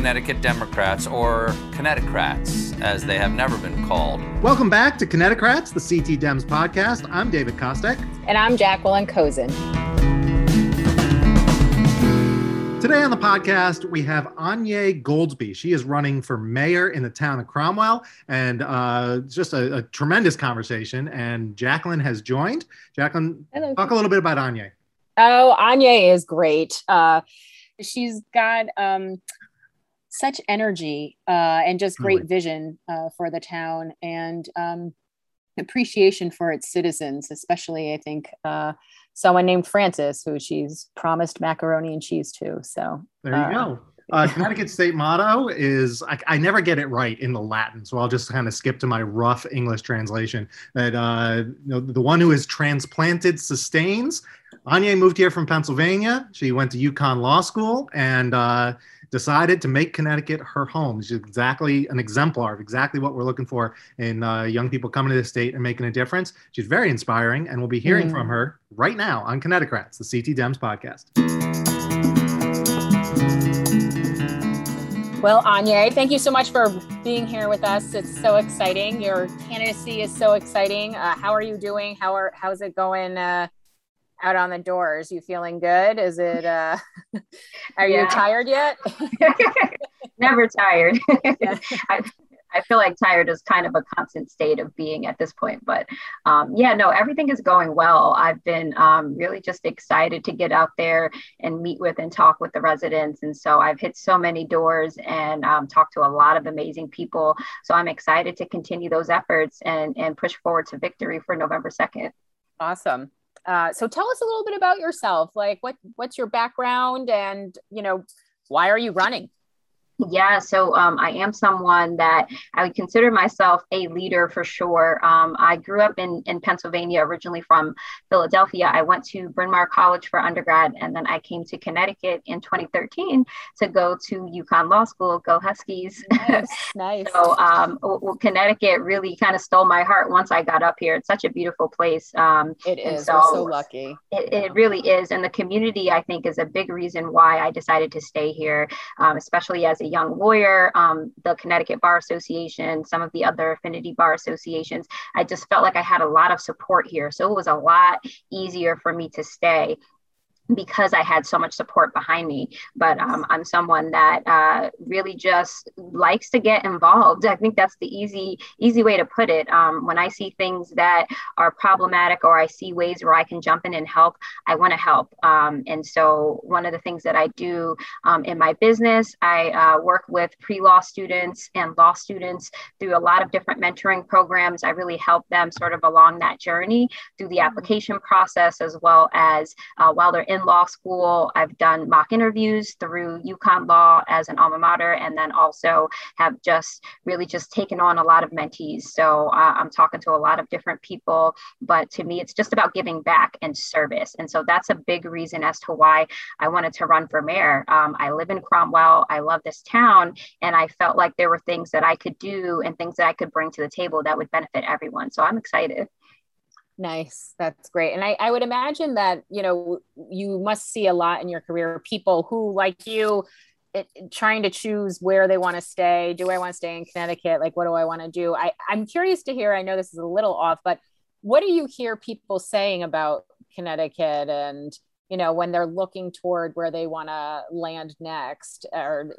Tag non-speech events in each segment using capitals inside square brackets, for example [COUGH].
Connecticut Democrats, or Connecticrats, as they have never been called. Welcome back to Connecticrats, the CT Dems podcast. I'm David Kostek. And I'm Jacqueline Cozen. Today on the podcast, we have Anya Goldsby. She is running for mayor in the town of Cromwell, and uh, just a, a, tremendous conversation. And Jacqueline has joined. Jacqueline, Hello. talk a little bit about Anya. Oh, Anya is great. Uh, she's got um, such energy uh, and just great vision uh, for the town and um, appreciation for its citizens, especially, I think, uh, someone named Francis, who she's promised macaroni and cheese to. So there you go. Uh, Connecticut state motto is I, I, never get it right in the Latin, so I'll just kind of skip to my rough English translation. That uh, you know, the one who is transplanted sustains. Anya moved here from Pennsylvania. She went to UConn Law School and uh, decided to make Connecticut her home. She's exactly an exemplar of exactly what we're looking for in uh, young people coming to the state and making a difference. She's very inspiring, and we'll be hearing mm. from her right now on Connecticrats, the CT Dems podcast. Well, Anya, thank you so much for being here with us. It's so exciting. Your candidacy is so exciting. Uh, how are you doing? How are how's it going uh, out on the doors? You feeling good? Is it? Uh, [LAUGHS] are you tired yet? [LAUGHS] Never tired. [LAUGHS] I, I feel like tired is kind of a constant state of being at this point. But um, yeah, no, everything is going well. I've been um, really just excited to get out there and meet with and talk with the residents. And so I've hit so many doors and um, talked to a lot of amazing people. So I'm excited to continue those efforts and, and push forward to victory for November 2nd. Awesome. Uh, so tell us a little bit about yourself. Like what what's your background and you know why are you running? Yeah, so um, I am someone that I would consider myself a leader for sure. Um, I grew up in, in Pennsylvania, originally from Philadelphia. I went to Bryn Mawr College for undergrad, and then I came to Connecticut in 2013 to go to UConn Law School. Go Huskies! [LAUGHS] Nice, nice. so um, well, Connecticut really kind of stole my heart once I got up here. It's such a beautiful place. Um, it is. So, We're so lucky. It, it, really is, and the community I think is a big reason why I decided to stay here, um, especially as a young lawyer, um, the Connecticut Bar Association, some of the other affinity bar associations. I just felt like I had a lot of support here. So it was a lot easier for me to stay because I had so much support behind me. But um, I'm someone that uh, really just likes to get involved. I think that's the easy easy way to put it. Um, when I see things that are problematic or I see ways where I can jump in and help, I want to help. Um, and so one of the things that I do um, in my business, I uh, work with pre-law students and law students through a lot of different mentoring programs. I really help them sort of along that journey through the application process as well as uh, while they're in in law school. I've done mock interviews through UConn Law as an alma mater, and then also have just really just taken on a lot of mentees. So uh, I'm talking to a lot of different people, but to me, it's just about giving back and service. And so that's a big reason as to why I wanted to run for mayor. Um, I live in Cromwell. I love this town, and I felt like there were things that I could do and things that I could bring to the table that would benefit everyone. So I'm excited. Nice. That's great. And I, I would imagine that, you know, you must see a lot in your career people who, like you, it, trying to choose where they want to stay. Do I want to stay in Connecticut? Like, what do I want to do? I, I'm curious to hear. I know this is a little off, but what do you hear people saying about Connecticut and, you know, when they're looking toward where they want to land next? Or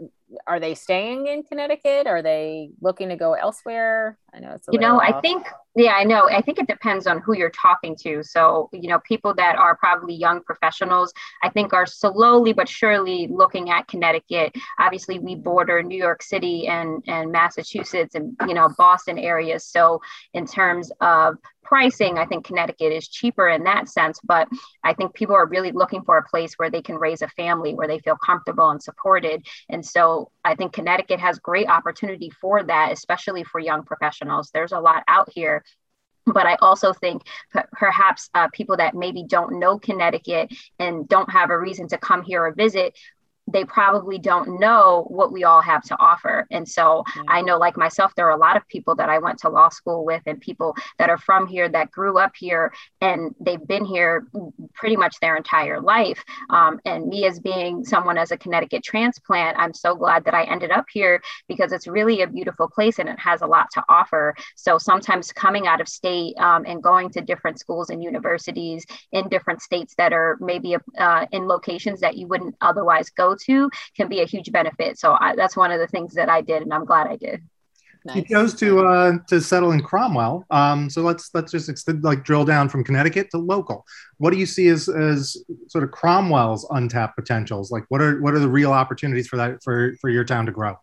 are they staying in Connecticut? Are they looking to go elsewhere? I know it's you know, off. I think yeah, I know. I think it depends on who you're talking to. So, you know, people that are probably young professionals, I think are slowly but surely looking at Connecticut. Obviously, we border New York City and, and Massachusetts and, you know, Boston areas. So, in terms of pricing, I think Connecticut is cheaper in that sense. But I think people are really looking for a place where they can raise a family, where they feel comfortable and supported. And so I think Connecticut has great opportunity for that, especially for young professionals. There's a lot out here but I also think perhaps uh, people that maybe don't know Connecticut and don't have a reason to come here or visit they probably don't know what we all have to offer. And so mm-hmm. I know, like myself, there are a lot of people that I went to law school with and people that are from here that grew up here and they've been here pretty much their entire life. Um, and me, as being someone as a Connecticut transplant, I'm so glad that I ended up here because it's really a beautiful place and it has a lot to offer. So sometimes coming out of state um, and going to different schools and universities in different states that are maybe uh, in locations that you wouldn't otherwise go to can be a huge benefit. So I, that's one of the things that I did, and I'm glad I did. Nice. He chose to uh, to settle in Cromwell. Um, so let's let's just extend, like drill down from Connecticut to local. What do you see as, as sort of Cromwell's untapped potentials? Like what are what are the real opportunities for that for for your town to grow?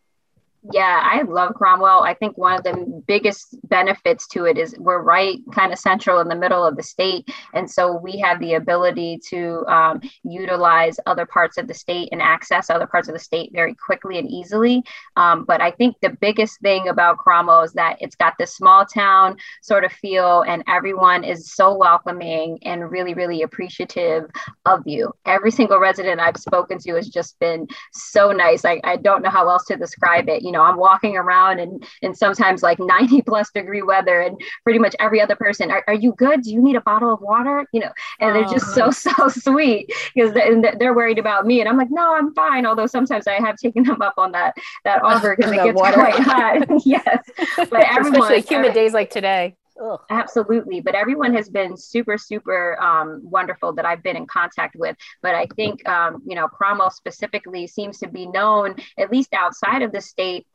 Yeah, I love Cromwell. I think one of the biggest benefits to it is we're right kind of central in the middle of the state. And so we have the ability to um, utilize other parts of the state and access other parts of the state very quickly and easily. Um, but I think the biggest thing about Cromwell is that it's got this small town sort of feel, and everyone is so welcoming and really, really appreciative of you. Every single resident I've spoken to has just been so nice. I, I don't know how else to describe it you know, I'm walking around and and sometimes like 90 plus degree weather, and pretty much every other person, are, are you good? Do you need a bottle of water? You know, and they're just so oh. [LAUGHS] so sweet because they're worried about me, and I'm like, no, I'm fine. Although sometimes I have taken them up on that that [LAUGHS] offer because it gets water. quite hot. [LAUGHS] yes, but everyone, especially humid days like today. Ugh. Absolutely. But everyone has been super, super um, wonderful that I've been in contact with. But I think, um, you know, Cromwell specifically seems to be known, at least outside of the state,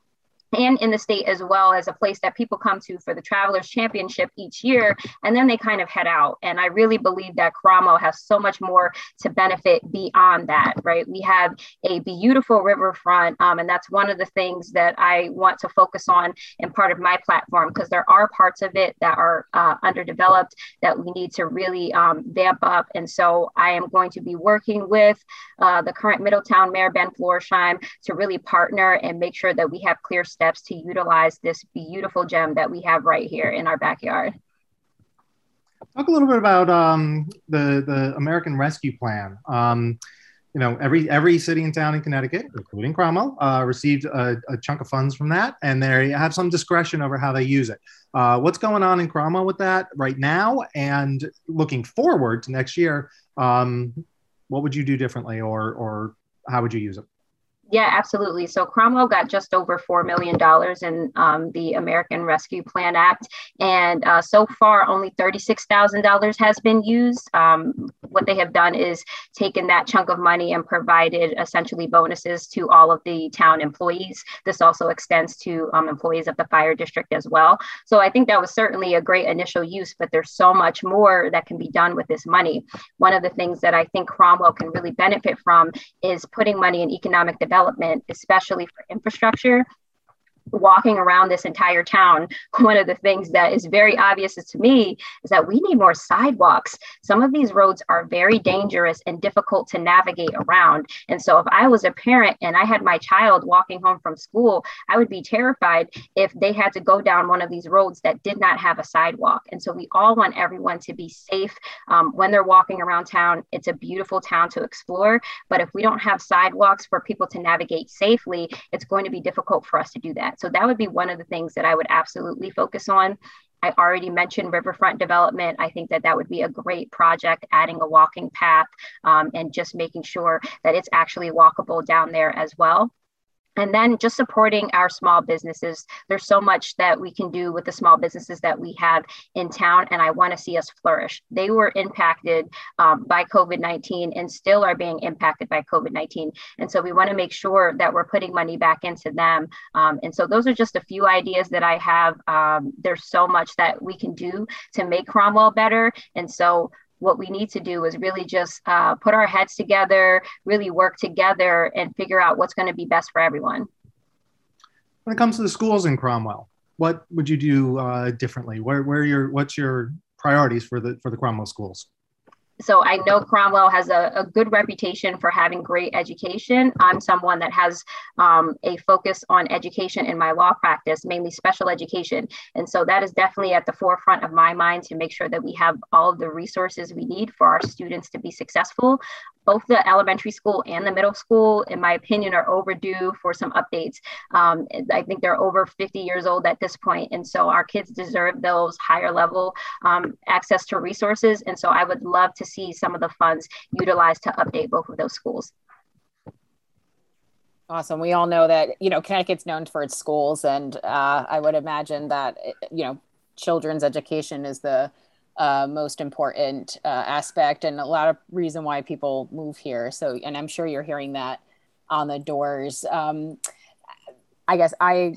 and in the state as well as a place that people come to for the Travelers Championship each year, and then they kind of head out. And I really believe that Cromwell has so much more to benefit beyond that, right? We have a beautiful riverfront, um, and that's one of the things that I want to focus on in part of my platform because there are parts of it that are uh, underdeveloped that we need to really um, vamp up. And so I am going to be working with uh, the current Middletown Mayor Ben Florsheim to really partner and make sure that we have clear steps to utilize this beautiful gem that we have right here in our backyard. Talk a little bit about um, the the American Rescue Plan. Um, you know, every every city and town in Connecticut, including Cromwell, uh, received a, a, chunk of funds from that, and they have some discretion over how they use it. Uh, what's going on in Cromwell with that right now, and looking forward to next year? Um, what would you do differently, or or how would you use it? Yeah, absolutely. So Cromwell got just over $4 million in um, the American Rescue Plan Act. And uh, so far, only $36,000 has been used. Um, what they have done is taken that chunk of money and provided essentially bonuses to all of the town employees. This also extends to um, employees of the fire district as well. So I think that was certainly a great initial use, but there's so much more that can be done with this money. One of the things that I think Cromwell can really benefit from is putting money in economic development development, especially for infrastructure, walking around this entire town, [LAUGHS] one of the things that is very obvious to me is that we need more sidewalks. Some of these roads are very dangerous and difficult to navigate around. And so, if I was a parent and I had my child walking home from school, I would be terrified if they had to go down one of these roads that did not have a sidewalk. And so, we all want everyone to be safe um, when they're walking around town. It's a beautiful town to explore. But if we don't have sidewalks for people to navigate safely, it's going to be difficult for us to do that that. So that would be one of the things that I would absolutely focus on. I already mentioned riverfront development. I think that that would be a great project, adding a walking path um, and just making sure that it's actually walkable down there as well and then just supporting our small businesses. There's so much that we can do with the small businesses that we have in town and i want to see us flourish. They were impacted um, by covid-19 and still are being impacted by covid-19 and so we want to make sure that we're putting money back into them. Um, and so those are just a few ideas that i have. Um, there's so much that we can do to make cromwell better. And so what we need to do is really just uh, put our heads together, really work together, and figure out what's going to be best for everyone. When it comes to the schools in Cromwell, what would you do uh, differently? Where, where your, what's your priorities for the for the Cromwell schools? So I know Cromwell has a, a, good reputation for having great education. I'm someone that has um, a focus on education in my law practice, mainly special education. And so that is definitely at the forefront of my mind to make sure that we have all of the resources we need for our students to be successful. Both the elementary school and the middle school, in my opinion, are overdue for some updates. Um, I think they're over 50 years old at this point, and so our kids deserve those higher level um, access to resources. And so I would love to see some of the funds utilized to update both of those schools. Awesome. We all know that, you know, Connecticut's known for its schools, and uh, I would imagine that, you know, children's education is the uh, most important uh, aspect and a lot of reason why people move here. So, and I'm sure you're hearing that on the doors. Um, I guess I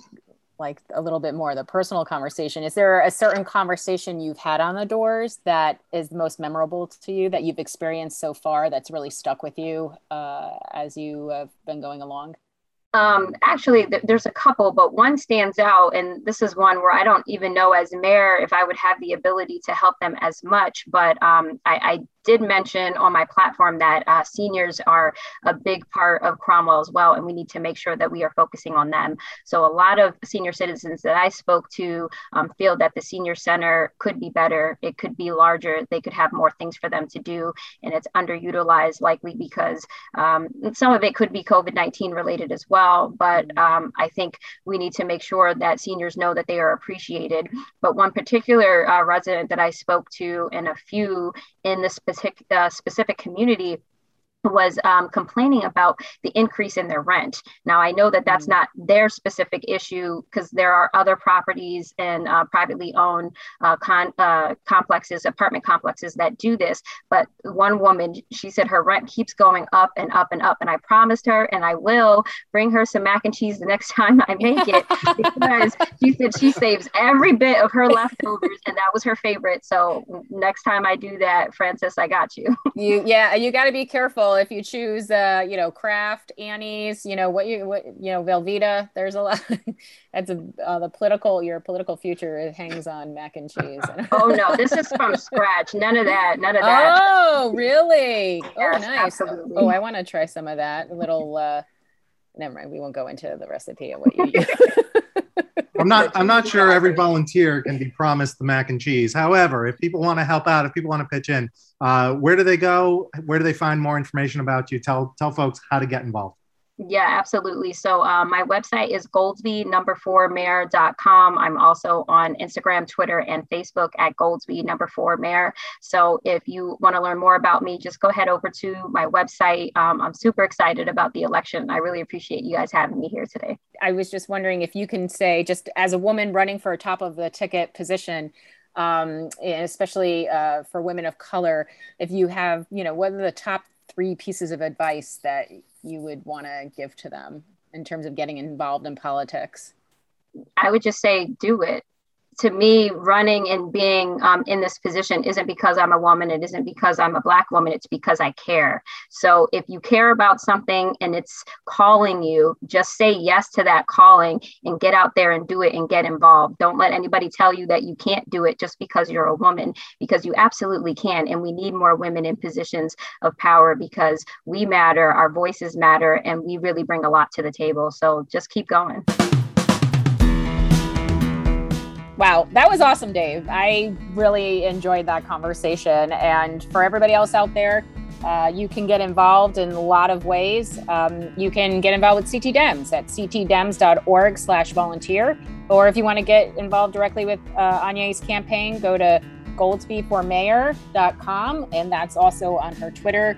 like a little bit more the personal conversation is there a certain conversation you've had on the doors that is most memorable to you that you've experienced so far that's really stuck with you uh, as you have been going along um, actually, th- there's a couple, but one stands out, and this is one where I don't even know as mayor if I would have the ability to help them as much. But um, I, I did mention on my platform that uh, seniors are a big part of Cromwell as well, and we need to make sure that we are focusing on them. So, a lot of senior citizens that I spoke to um, feel that the senior center could be better. It could be larger. They could have more things for them to do, and it's underutilized likely because um, some of it could be COVID 19 related as well. But um, I think we need to make sure that seniors know that they are appreciated. But one particular uh, resident that I spoke to, and a few in the specific specific, uh, specific community was um, complaining about the increase in their rent. Now, I know that that's mm. not their specific issue because there are other properties and uh, privately owned uh, con- uh, complexes, apartment complexes that do this. But one woman, she said her rent keeps going up and up and up. And I promised her, and I will bring her some mac and cheese the next [LAUGHS] time I make it because she said she saves every bit of her leftovers, and that was her favorite. So next time I do that, Francis, I got you. you yeah, you got to be careful if you choose, uh, you know, Kraft, Annie's, you know, what you, what, you know, Velveeta, there's a lot, [LAUGHS] that's a, uh, the political, your political future hangs on mac and cheese. [LAUGHS] oh no, this is from scratch. None of that. None of that. Oh, really? Oh, yes, oh, nice. Absolutely. Oh, I want to try some of that little, uh, never mind. We won't go into the recipe of what you use. [LAUGHS] I'm not. I'm not sure every [LAUGHS] volunteer can be promised the mac and cheese. However, if people want to help out, if people want to pitch in, uh, where do they go? Where do they find more information about you? Tell tell folks how to get involved. Yeah, absolutely. So um, my website is goldsby number four mayor.com. I'm also on Instagram, Twitter, and Facebook at goldsby number four mayor. So if you want to learn more about me, just go head over to my website. Um, I'm super excited about the election. I really appreciate you guys having me here today. I was just wondering if you can say, just as a woman running for a top of the ticket position, um, especially uh, for women of color, if you have, you know, what are the top three pieces of advice that you would want to give to them in terms of getting involved in politics? I would just say do it to me, running and being um, in this position isn't because I'm a woman. It isn't because I'm a Black woman. It's because I care. So if you care about something and it's calling you, just say yes to that calling and get out there and do it and get involved. Don't let anybody tell you that you can't do it just because you're a woman, because you absolutely can. And we need more women in positions of power because we matter, our voices matter, and we really bring a lot to the table. So just keep going. Wow, that was awesome, Dave. I really enjoyed that conversation. And for everybody else out there, uh, you can get involved in a lot of ways. Um, you can get involved with CT Dems at ctdems.org slash volunteer. Or if you want to get involved directly with uh, Anya's campaign, go to goldsbyformayor.com. And that's also on her Twitter,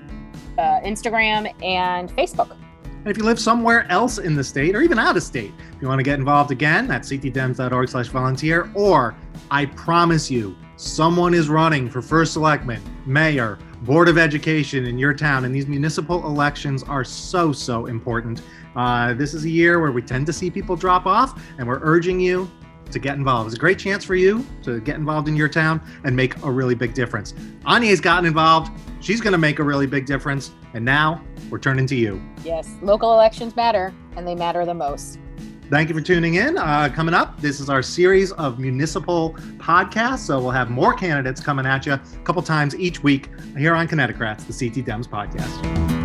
uh, Instagram, and Facebook. And if you live somewhere else in the state or even out of state, if you want to get involved again, that's ctdems.org slash volunteer. Or I promise you, someone is running for first selectman, mayor, board of education in your town. And these municipal elections are so, so important. Uh, this is a year where we tend to see people drop off, and we're urging you to get involved. It's a great chance for you to get involved in your town and make a really big difference. Anya's gotten involved. She's going to make a really big difference. And now we're turning to you. Yes, local elections matter, and they matter the most. Thank you for tuning in. Uh, coming up, this is our series of municipal podcasts. So we'll have more candidates coming at you a couple times each week here on Connecticrats, the CT Dems podcast.